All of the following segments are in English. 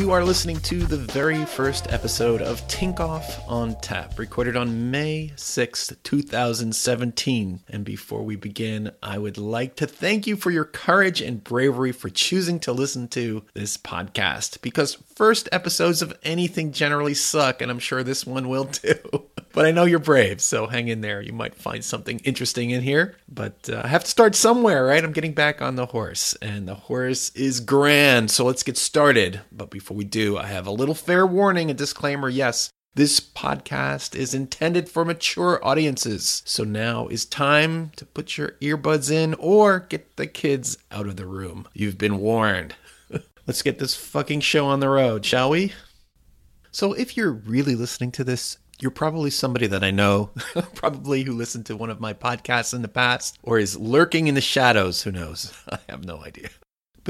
You are listening to the very first episode of Tinkoff on Tap, recorded on May 6th, 2017. And before we begin, I would like to thank you for your courage and bravery for choosing to listen to this podcast because first episodes of anything generally suck, and I'm sure this one will too. but I know you're brave, so hang in there. You might find something interesting in here. But uh, I have to start somewhere, right? I'm getting back on the horse, and the horse is grand. So let's get started. But before we do, I have a little fair warning, a disclaimer. Yes, this podcast is intended for mature audiences. So now is time to put your earbuds in or get the kids out of the room. You've been warned. Let's get this fucking show on the road, shall we? So if you're really listening to this, you're probably somebody that I know, probably who listened to one of my podcasts in the past or is lurking in the shadows. Who knows? I have no idea.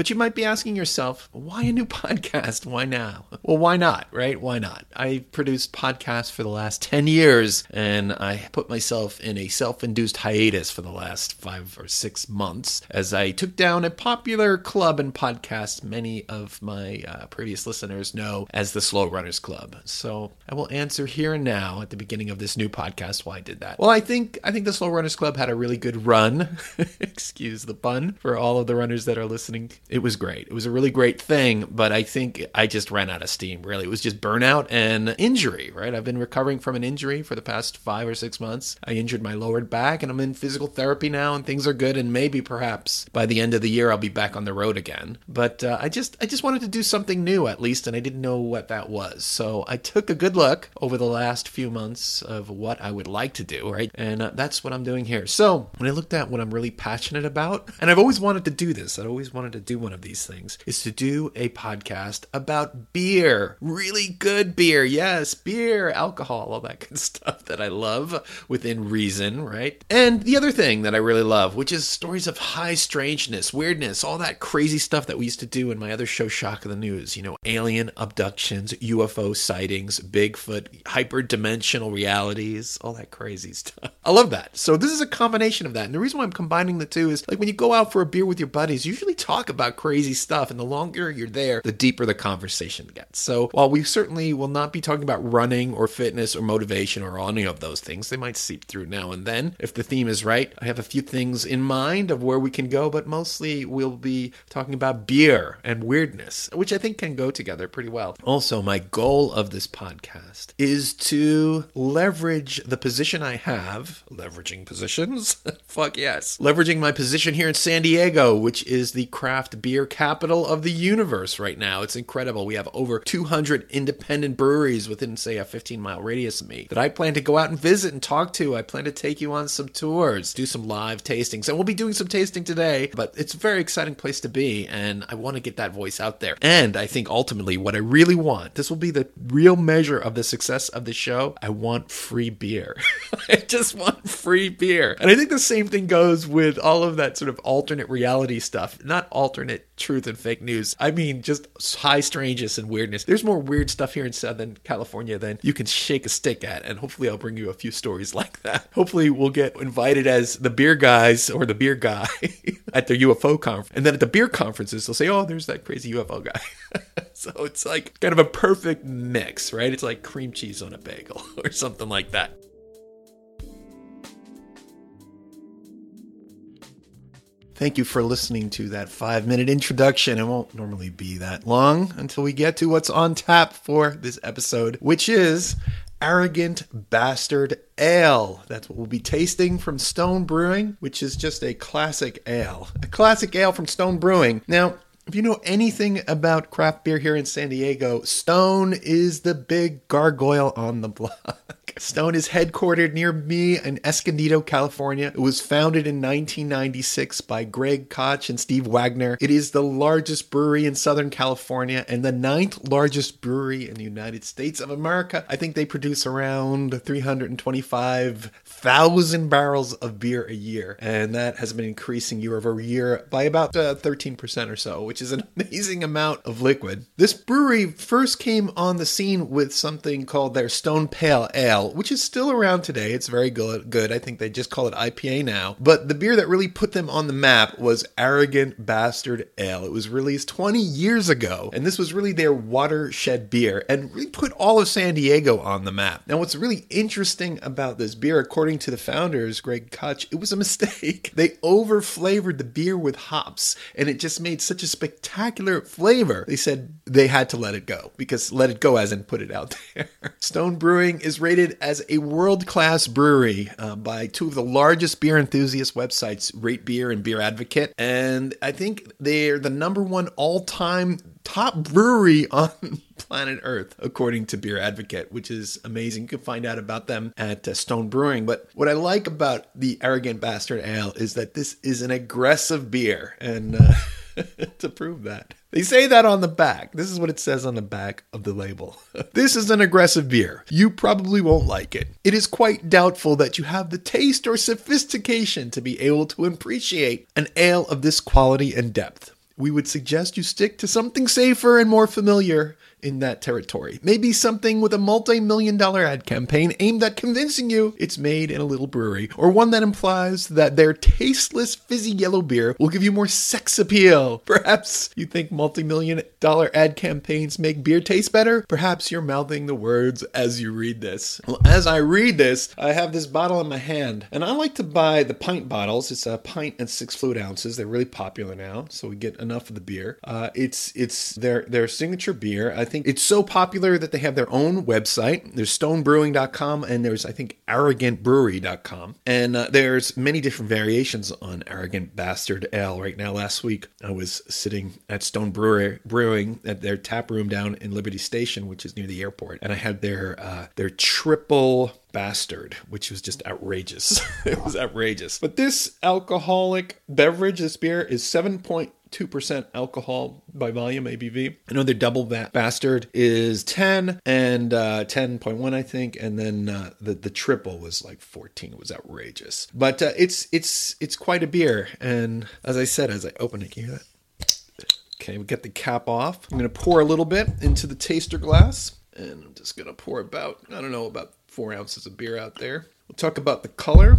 But you might be asking yourself, why a new podcast? Why now? Well, why not, right? Why not? I've produced podcasts for the last 10 years and I put myself in a self induced hiatus for the last five or six months as I took down a popular club and podcast many of my uh, previous listeners know as the Slow Runners Club. So I will answer here and now at the beginning of this new podcast why I did that. Well, I think I think the Slow Runners Club had a really good run. Excuse the pun for all of the runners that are listening it was great. It was a really great thing, but I think I just ran out of steam, really. It was just burnout and injury, right? I've been recovering from an injury for the past five or six months. I injured my lowered back and I'm in physical therapy now and things are good. And maybe perhaps by the end of the year, I'll be back on the road again. But uh, I just, I just wanted to do something new at least, and I didn't know what that was. So I took a good look over the last few months of what I would like to do, right? And uh, that's what I'm doing here. So when I looked at what I'm really passionate about, and I've always wanted to do this, I've always wanted to do one of these things is to do a podcast about beer. Really good beer. Yes, beer, alcohol, all that good stuff that I love within reason, right? And the other thing that I really love, which is stories of high strangeness, weirdness, all that crazy stuff that we used to do in my other show, Shock of the News. You know, alien abductions, UFO sightings, Bigfoot, hyperdimensional realities, all that crazy stuff. I love that. So this is a combination of that. And the reason why I'm combining the two is like when you go out for a beer with your buddies, you usually talk about crazy stuff. And the longer you're there, the deeper the conversation gets. So while we certainly will not be talking about running or fitness or motivation or any of those things, they might seep through now and then. If the theme is right, I have a few things in mind of where we can go, but mostly we'll be talking about beer and weirdness, which I think can go together pretty well. Also, my goal of this podcast is to leverage the position I have, leveraging positions. Fuck yes. Leveraging my position here in San Diego, which is the craft beer capital of the universe right now. It's incredible. We have over 200 independent breweries within, say, a 15 mile radius of me that I plan to go out and visit and talk to. I plan to take you on some tours, do some live tastings, and we'll be doing some tasting today, but it's a very exciting place to be, and I want to get that voice out there. And I think ultimately, what I really want, this will be the real measure of the success of the show. I want free beer. I just want free beer. And I think the same thing goes with all of that sort of alternate reality stuff. Not alternate truth and fake news. I mean, just high strangeness and weirdness. There's more weird stuff here in Southern California than you can shake a stick at. And hopefully, I'll bring you a few stories like that. Hopefully, we'll get invited as the beer guys or the beer guy at their UFO conference. And then at the beer conferences, they'll say, oh, there's that crazy UFO guy. so it's like kind of a perfect mix, right? It's like cream cheese on a bagel or something like that. Thank you for listening to that five minute introduction. It won't normally be that long until we get to what's on tap for this episode, which is Arrogant Bastard Ale. That's what we'll be tasting from Stone Brewing, which is just a classic ale. A classic ale from Stone Brewing. Now, if you know anything about craft beer here in San Diego, Stone is the big gargoyle on the block. Stone is headquartered near me in Escondido, California. It was founded in 1996 by Greg Koch and Steve Wagner. It is the largest brewery in Southern California and the ninth largest brewery in the United States of America. I think they produce around 325,000 barrels of beer a year, and that has been increasing year over year by about uh, 13% or so, which is an amazing amount of liquid. This brewery first came on the scene with something called their Stone Pale Ale Which is still around today. It's very good. Good. I think they just call it IPA now. But the beer that really put them on the map was Arrogant Bastard Ale. It was released 20 years ago, and this was really their watershed beer and really put all of San Diego on the map. Now, what's really interesting about this beer, according to the founders, Greg Koch, it was a mistake. They over flavored the beer with hops, and it just made such a spectacular flavor. They said they had to let it go because let it go as in put it out there. Stone Brewing is rated as a world class brewery uh, by two of the largest beer enthusiast websites, Rate Beer and Beer Advocate. And I think they're the number one all time top brewery on planet Earth, according to Beer Advocate, which is amazing. You can find out about them at uh, Stone Brewing. But what I like about the Arrogant Bastard Ale is that this is an aggressive beer. And uh, to prove that, they say that on the back. This is what it says on the back of the label. this is an aggressive beer. You probably won't like it. It is quite doubtful that you have the taste or sophistication to be able to appreciate an ale of this quality and depth we would suggest you stick to something safer and more familiar in that territory. Maybe something with a multi million dollar ad campaign aimed at convincing you it's made in a little brewery, or one that implies that their tasteless fizzy yellow beer will give you more sex appeal. Perhaps you think multi million dollar ad campaigns make beer taste better? Perhaps you're mouthing the words as you read this. Well, as I read this, I have this bottle in my hand, and I like to buy the pint bottles. It's a pint and six fluid ounces. They're really popular now, so we get enough of the beer. Uh, it's it's their their signature beer. I think it's so popular that they have their own website. There's stonebrewing.com and there's, I think, arrogantbrewery.com. And uh, there's many different variations on Arrogant Bastard Ale. Right now, last week, I was sitting at Stone Brewing at their tap room down in Liberty Station, which is near the airport. And I had their, uh, their triple bastard, which was just outrageous. it was outrageous. But this alcoholic beverage, this beer, is 7.2% alcohol by volume ABV. Their double bastard is 10 and uh, 10.1, I think, and then uh, the the triple was like 14. It was outrageous, but uh, it's it's it's quite a beer. And as I said, as I open it, can you hear that? Okay, we get the cap off. I'm going to pour a little bit into the taster glass, and I'm just going to pour about I don't know about four ounces of beer out there. We'll talk about the color.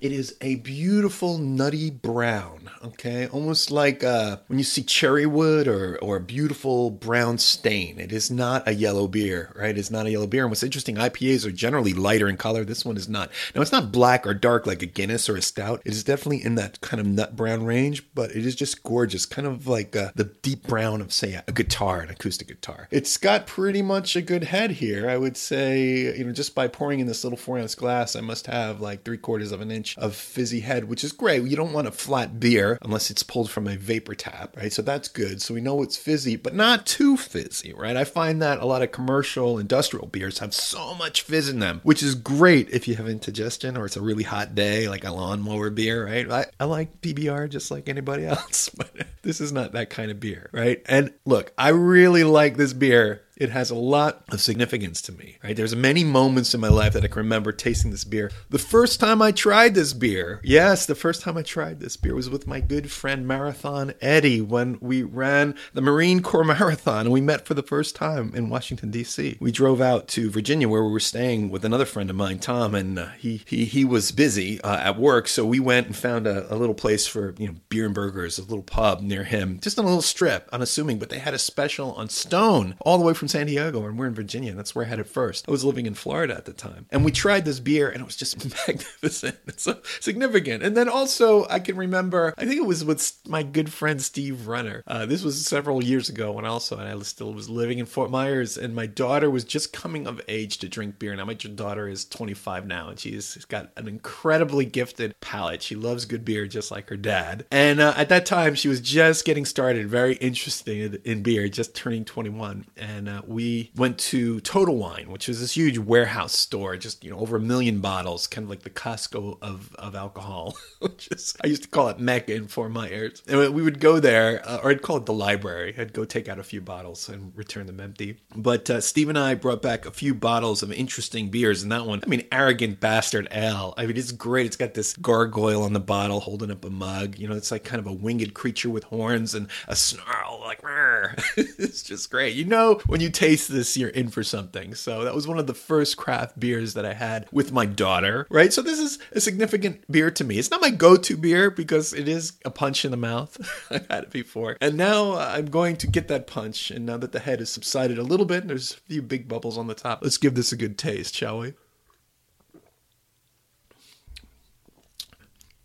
It is a beautiful nutty brown, okay? Almost like uh, when you see cherry wood or, or a beautiful brown stain. It is not a yellow beer, right? It's not a yellow beer. And what's interesting, IPAs are generally lighter in color. This one is not. Now, it's not black or dark like a Guinness or a Stout. It is definitely in that kind of nut brown range, but it is just gorgeous. Kind of like uh, the deep brown of, say, a guitar, an acoustic guitar. It's got pretty much a good head here. I would say, you know, just by pouring in this little four ounce glass, I must have like three quarters of an inch of fizzy head, which is great. You don't want a flat beer unless it's pulled from a vapor tap, right? So that's good. So we know it's fizzy, but not too fizzy, right? I find that a lot of commercial industrial beers have so much fizz in them, which is great if you have indigestion or it's a really hot day, like a lawnmower beer, right? I, I like PBR just like anybody else, but this is not that kind of beer, right? And look, I really like this beer it has a lot of significance to me, right? There's many moments in my life that I can remember tasting this beer. The first time I tried this beer, yes, the first time I tried this beer was with my good friend Marathon Eddie when we ran the Marine Corps Marathon and we met for the first time in Washington D.C. We drove out to Virginia where we were staying with another friend of mine, Tom, and uh, he he he was busy uh, at work, so we went and found a, a little place for you know beer and burgers, a little pub near him, just on a little strip, unassuming, but they had a special on Stone all the way from San Diego and we're in Virginia. And that's where I had it first. I was living in Florida at the time. And we tried this beer and it was just magnificent. It's so significant. And then also, I can remember, I think it was with my good friend Steve Runner. Uh, this was several years ago when also, and I still was living in Fort Myers and my daughter was just coming of age to drink beer. Now, my daughter is 25 now and she's got an incredibly gifted palate. She loves good beer just like her dad. And uh, at that time, she was just getting started, very interested in beer, just turning 21. And uh, we went to Total Wine, which is this huge warehouse store, just you know over a million bottles, kind of like the Costco of of alcohol. which is I used to call it Mecca in Fort Myers. And we would go there, uh, or I'd call it the library. I'd go take out a few bottles and return them empty. But uh, Steve and I brought back a few bottles of interesting beers, and that one, I mean, Arrogant Bastard Ale. I mean, it's great. It's got this gargoyle on the bottle holding up a mug. You know, it's like kind of a winged creature with horns and a snarl, like it's just great. You know when when you taste this, you're in for something. So that was one of the first craft beers that I had with my daughter, right? So this is a significant beer to me. It's not my go-to beer because it is a punch in the mouth. I've had it before. And now uh, I'm going to get that punch. And now that the head has subsided a little bit, there's a few big bubbles on the top. Let's give this a good taste, shall we?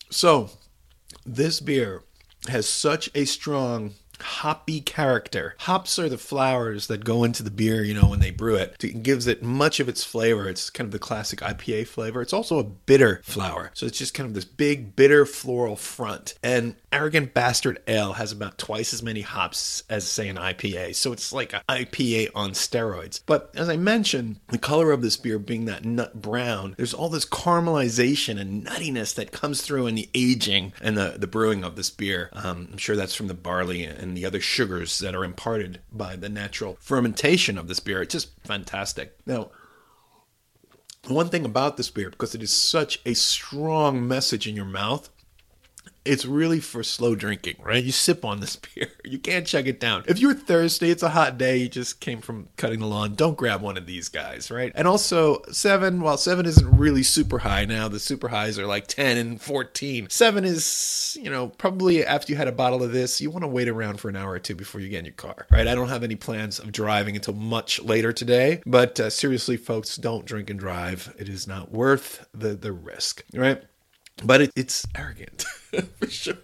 So, this beer has such a strong hoppy character. Hops are the flowers that go into the beer, you know, when they brew it. It gives it much of its flavor. It's kind of the classic IPA flavor. It's also a bitter flower. So it's just kind of this big, bitter floral front. And Arrogant Bastard Ale has about twice as many hops as, say, an IPA. So it's like an IPA on steroids. But as I mentioned, the color of this beer being that nut brown, there's all this caramelization and nuttiness that comes through in the aging and the, the brewing of this beer. Um, I'm sure that's from the barley and the other sugars that are imparted by the natural fermentation of this beer. It's just fantastic. Now, one thing about this beer, because it is such a strong message in your mouth, it's really for slow drinking, right? You sip on this beer. You can't chug it down. If you're thirsty, it's a hot day, you just came from cutting the lawn, don't grab one of these guys, right? And also, 7, while 7 isn't really super high now, the super highs are like 10 and 14. 7 is, you know, probably after you had a bottle of this, you want to wait around for an hour or two before you get in your car, right? I don't have any plans of driving until much later today, but uh, seriously, folks, don't drink and drive. It is not worth the, the risk, right? But it, it's arrogant for sure.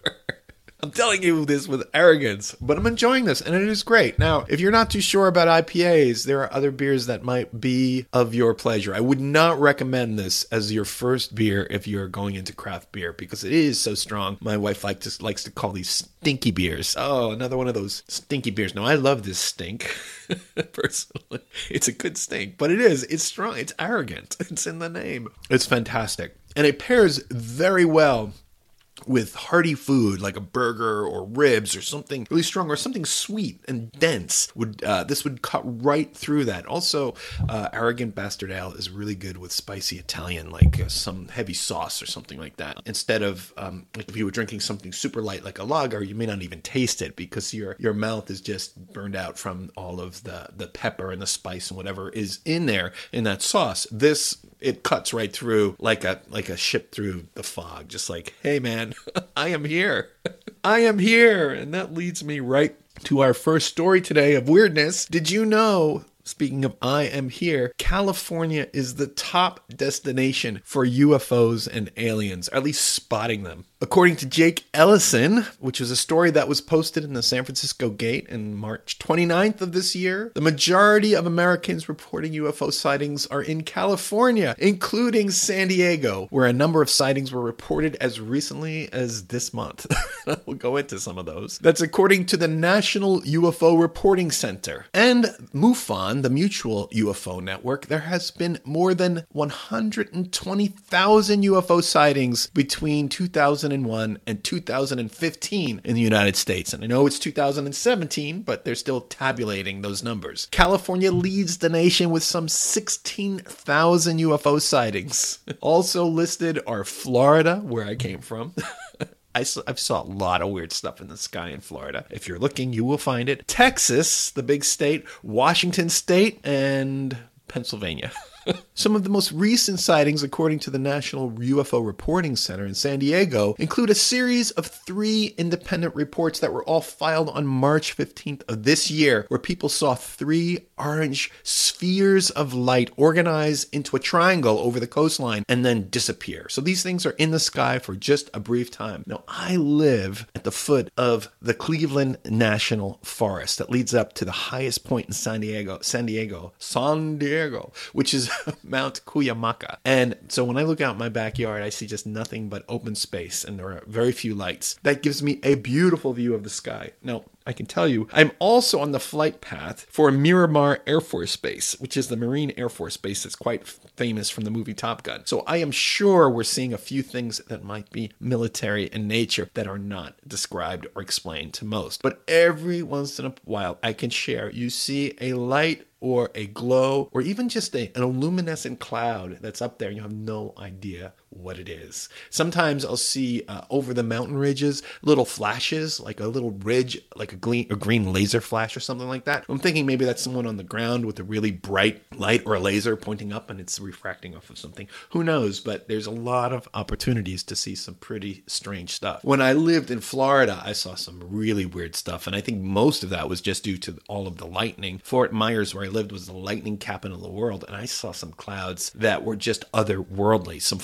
I'm telling you this with arrogance, but I'm enjoying this and it is great. Now, if you're not too sure about IPAs, there are other beers that might be of your pleasure. I would not recommend this as your first beer if you're going into craft beer because it is so strong. My wife like to, likes to call these stinky beers. Oh, another one of those stinky beers. No, I love this stink personally. It's a good stink, but it is. It's strong. It's arrogant. It's in the name. It's fantastic. And it pairs very well with hearty food like a burger or ribs or something really strong or something sweet and dense would uh, this would cut right through that. Also uh, arrogant bastard ale is really good with spicy italian like uh, some heavy sauce or something like that. Instead of um, like if you were drinking something super light like a lager you may not even taste it because your your mouth is just burned out from all of the the pepper and the spice and whatever is in there in that sauce. This it cuts right through like a like a ship through the fog just like hey man i am here. I am here. And that leads me right to our first story today of weirdness. Did you know Speaking of I am here, California is the top destination for UFOs and aliens, at least spotting them. According to Jake Ellison, which was a story that was posted in the San Francisco Gate in March 29th of this year, the majority of Americans reporting UFO sightings are in California, including San Diego, where a number of sightings were reported as recently as this month. we'll go into some of those. That's according to the National UFO Reporting Center. And MUFON, the Mutual UFO Network, there has been more than 120,000 UFO sightings between 2000 2001 and 2015 in the United States. And I know it's 2017, but they're still tabulating those numbers. California leads the nation with some 16,000 UFO sightings. Also listed are Florida, where I came from. I saw, I saw a lot of weird stuff in the sky in Florida. If you're looking, you will find it. Texas, the big state, Washington State, and Pennsylvania. Some of the most recent sightings, according to the National UFO Reporting Center in San Diego, include a series of three independent reports that were all filed on March 15th of this year, where people saw three orange spheres of light organize into a triangle over the coastline and then disappear. So these things are in the sky for just a brief time. Now, I live at the foot of the Cleveland National Forest that leads up to the highest point in San Diego, San Diego, San Diego, which is Mount Cuyamaca. And so when I look out my backyard, I see just nothing but open space and there are very few lights. That gives me a beautiful view of the sky. Now, I can tell you, I'm also on the flight path for Miramar Air Force Base, which is the Marine Air Force Base that's quite famous from the movie Top Gun. So I am sure we're seeing a few things that might be military in nature that are not described or explained to most. But every once in a while, I can share, you see a light or a glow or even just a, an luminescent cloud that's up there and you have no idea what it is. Sometimes I'll see uh, over the mountain ridges little flashes, like a little ridge, like a green, a green laser flash or something like that. I'm thinking maybe that's someone on the ground with a really bright light or a laser pointing up and it's refracting off of something. Who knows? But there's a lot of opportunities to see some pretty strange stuff. When I lived in Florida, I saw some really weird stuff, and I think most of that was just due to all of the lightning. Fort Myers, where I lived, was the lightning capital of the world, and I saw some clouds that were just otherworldly, some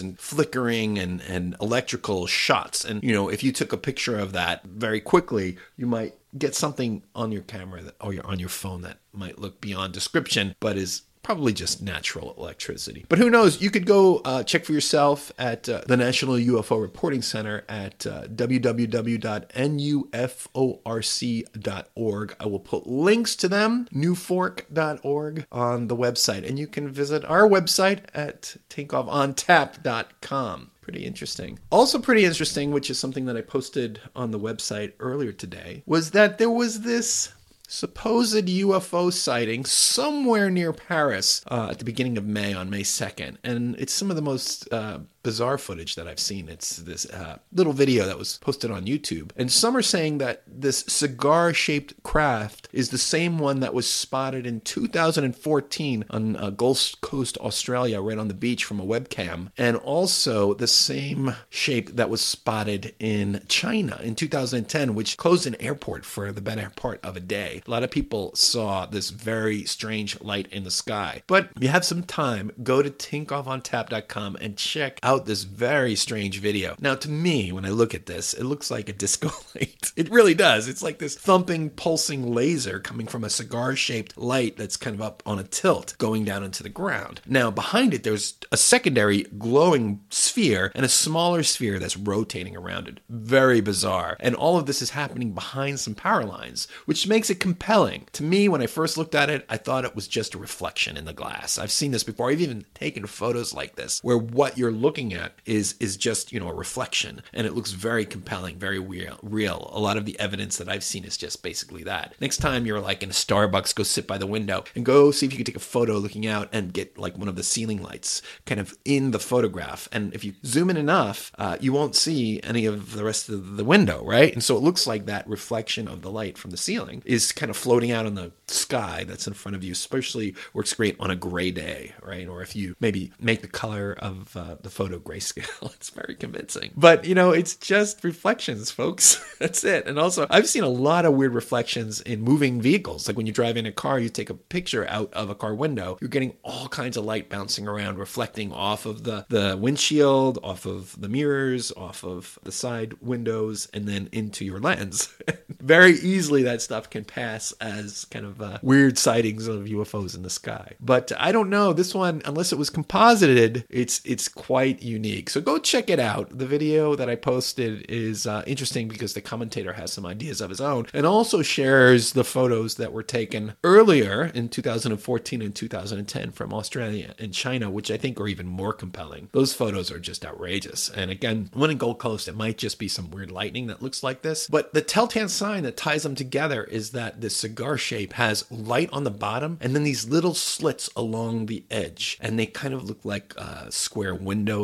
and flickering and, and electrical shots. And, you know, if you took a picture of that very quickly, you might get something on your camera that, or on your phone that might look beyond description, but is probably just natural electricity. But who knows? You could go uh, check for yourself at uh, the National UFO Reporting Center at uh, www.nuforc.org. I will put links to them, newfork.org, on the website. And you can visit our website at tinkoffontap.com pretty interesting. Also, pretty interesting, which is something that I posted on the website earlier today, was that there was this supposed UFO sighting somewhere near Paris uh, at the beginning of May on May 2nd. And it's some of the most uh, bizarre footage that I've seen. It's this uh, little video that was posted on YouTube. And some are saying that this cigar shaped craft is the same one that was spotted in 2014 on uh, Gold Coast, Australia, right on the beach from a webcam. And also the same shape that was spotted in China in 2010, which closed an airport for the better part of a day. A lot of people saw this very strange light in the sky. But if you have some time, go to tinkoffontap.com and check out this very strange video. Now, to me, when I look at this, it looks like a disco light. It really does. It's like this thumping, pulsing laser coming from a cigar shaped light that's kind of up on a tilt going down into the ground. Now, behind it, there's a secondary glowing sphere and a smaller sphere that's rotating around it. Very bizarre. And all of this is happening behind some power lines, which makes it compelling. To me, when I first looked at it, I thought it was just a reflection in the glass. I've seen this before. I've even taken photos like this where what you're looking looking at is is just you know a reflection, and it looks very compelling, very real. Real. A lot of the evidence that I've seen is just basically that. Next time you're like in a Starbucks, go sit by the window and go see if you can take a photo looking out and get like one of the ceiling lights kind of in the photograph. And if you zoom in enough, uh, you won't see any of the rest of the window, right? And so it looks like that reflection of the light from the ceiling is kind of floating out on the sky that's in front of you. Especially works great on a gray day, right? Or if you maybe make the color of uh, the photo grayscale. it's very convincing. But, you know, it's just reflections, folks. That's it. And also, I've seen a lot of weird reflections in moving vehicles. Like when you drive in a car, you take a picture out of a car window, you're getting all kinds of light bouncing around, reflecting off of the, the windshield, off of the mirrors, off of the side windows, and then into your lens. very easily, that stuff can pass as kind of uh, weird sightings of UFOs in the sky. But I don't know. This one, unless it was composited, it's it's quite unique. So go check it out. The video that I posted is uh, interesting because the commentator has some ideas of his own and also shares the photos that were taken earlier in 2014 and 2010 from Australia and China, which I think are even more compelling. Those photos are just outrageous. And again, when in Gold Coast, it might just be some weird lightning that looks like this. But the telltale sign that ties them together is that the cigar shape has light on the bottom and then these little slits along the edge. And they kind of look like a square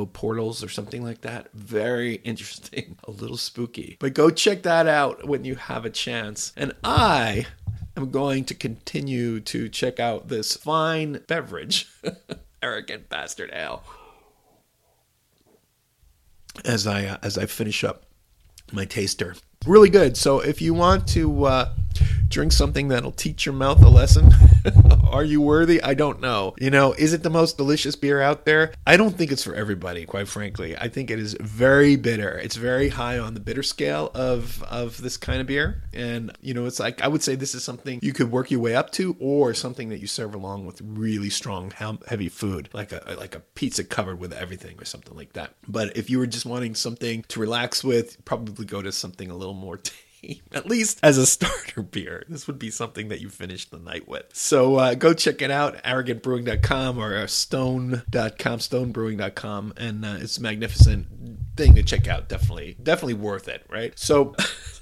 portals or something like that. Very interesting, a little spooky. But go check that out when you have a chance. And I am going to continue to check out this fine beverage, arrogant bastard ale, as I uh, as I finish up my taster. Really good. So if you want to uh, drink something that'll teach your mouth a lesson. Are you worthy? I don't know. You know, is it the most delicious beer out there? I don't think it's for everybody, quite frankly. I think it is very bitter. It's very high on the bitter scale of of this kind of beer. And you know, it's like I would say this is something you could work your way up to or something that you serve along with really strong heavy food, like a like a pizza covered with everything or something like that. But if you were just wanting something to relax with, probably go to something a little more at least as a starter beer. This would be something that you finish the night with. So uh, go check it out, arrogantbrewing.com or stone.com, stonebrewing.com, and uh, it's magnificent thing to check out. Definitely, definitely worth it, right? So,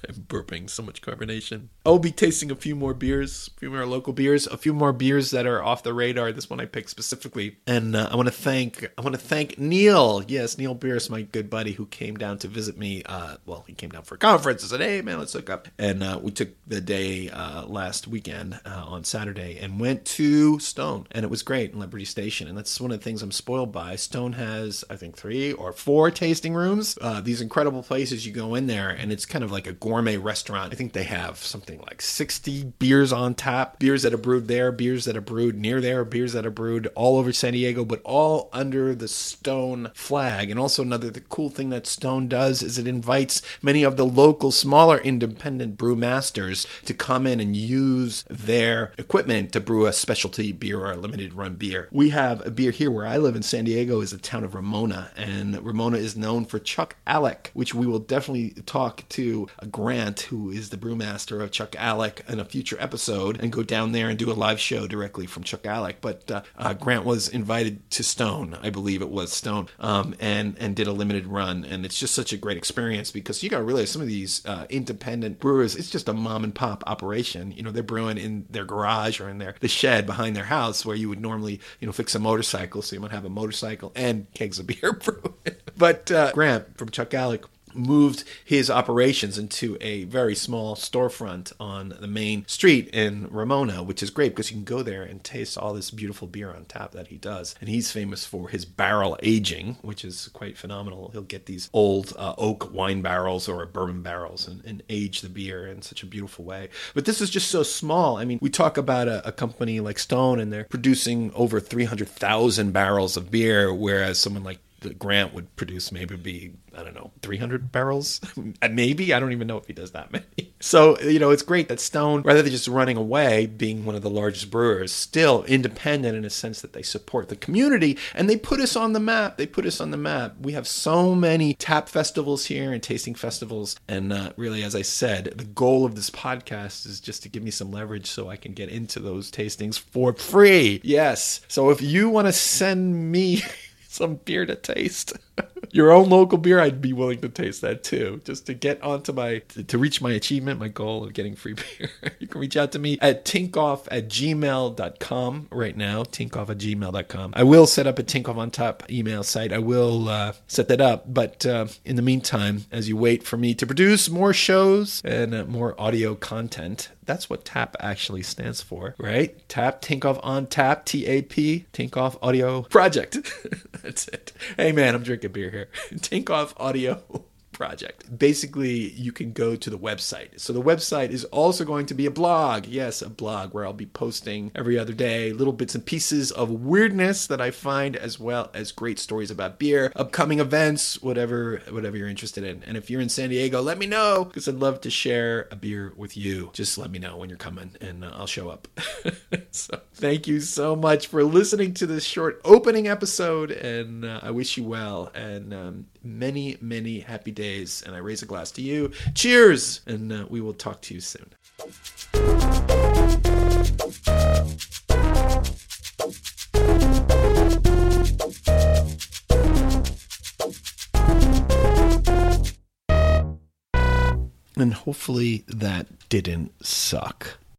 I'm burping so much carbonation. I'll be tasting a few more beers, a few more local beers, a few more beers that are off the radar. This one I picked specifically, and uh, I want to thank I want to thank Neil. Yes, Neil Beers, my good buddy, who came down to visit me. Uh, well, he came down for a conference. I said, "Hey, man, let's hook up," and uh, we took the day uh, last weekend uh, on Saturday and went to Stone, and it was great in Liberty Station. And that's one of the things I'm spoiled by. Stone has, I think, three or four tasting rooms. Uh, these incredible places you go in there, and it's kind of like a gourmet restaurant. I think they have something like 60 beers on tap, beers that are brewed there, beers that are brewed near there, beers that are brewed all over San Diego, but all under the Stone flag. And also another the cool thing that Stone does is it invites many of the local smaller independent brewmasters to come in and use their equipment to brew a specialty beer or a limited run beer. We have a beer here where I live in San Diego is the town of Ramona and Ramona is known for Chuck Alec, which we will definitely talk to Grant who is the brewmaster of ChuckAlek in a future episode and go down there and do a live show directly from ChuckAlek. But uh, uh, Grant was invited to Stone, I believe it was Stone, um, and and did a limited run, and it's just such a great experience because you got to realize some of these uh, independent brewers, it's just a mom and pop operation. You know, they're brewing in their garage or in their the shed behind their house where you would normally you know fix a motorcycle, so you might have a motorcycle and kegs of beer brewing. but uh, Grant from ChuckAlek moved his operations into a very small storefront on the main street in Ramona, which is great because you can go there and taste all this beautiful beer on tap that he does. And he's famous for his barrel aging, which is quite phenomenal. He'll get these old uh, oak wine barrels or bourbon barrels and, and, age the beer in such a beautiful way. But this is just so small. I mean, we talk about a, a company like Stone and they're producing over 300,000 barrels of beer, whereas someone like the Grant would produce maybe be I don't know 300 barrels, maybe I don't even know if he does that many. So you know it's great that Stone, rather than just running away, being one of the largest brewers, still independent in a sense that they support the community and they put us on the map. They put us on the map. We have so many tap festivals here and tasting festivals, and uh, really, as I said, the goal of this podcast is just to give me some leverage so I can get into those tastings for free. Yes. So if you want to send me some beer to taste. Your own local beer, I'd be willing to taste that too, just to get onto my, to, reach my achievement, my goal of getting free beer. you can reach out to me at tinkoff at gmail.com right now, tinkoff at gmail.com. I will set up a Tinkoff on Tap email site. I will uh, set that up. But uh, in the meantime, as you wait for me to produce more shows and uh, more audio content, that's what TAP actually stands for, right? TAP, Tinkoff on Tap, T A P, Tinkoff Audio Project. that's it. Hey man, I'm drinking beer here. Tinkoff Audio project. Basically, you can go to the website. So the website is also going to be a blog. Yes, a blog where I'll be posting every other day little bits and pieces of weirdness that I find as well as great stories about beer, upcoming events, whatever whatever you're interested in. And if you're in San Diego, let me know because I'd love to share a beer with you. Just let me know when you're coming and uh, I'll show up. so, thank you so much for listening to this short opening episode and uh, I wish you well and um, many many happy days and I raise a glass to you. Cheers! And uh, we will talk to you soon. And hopefully that didn't suck.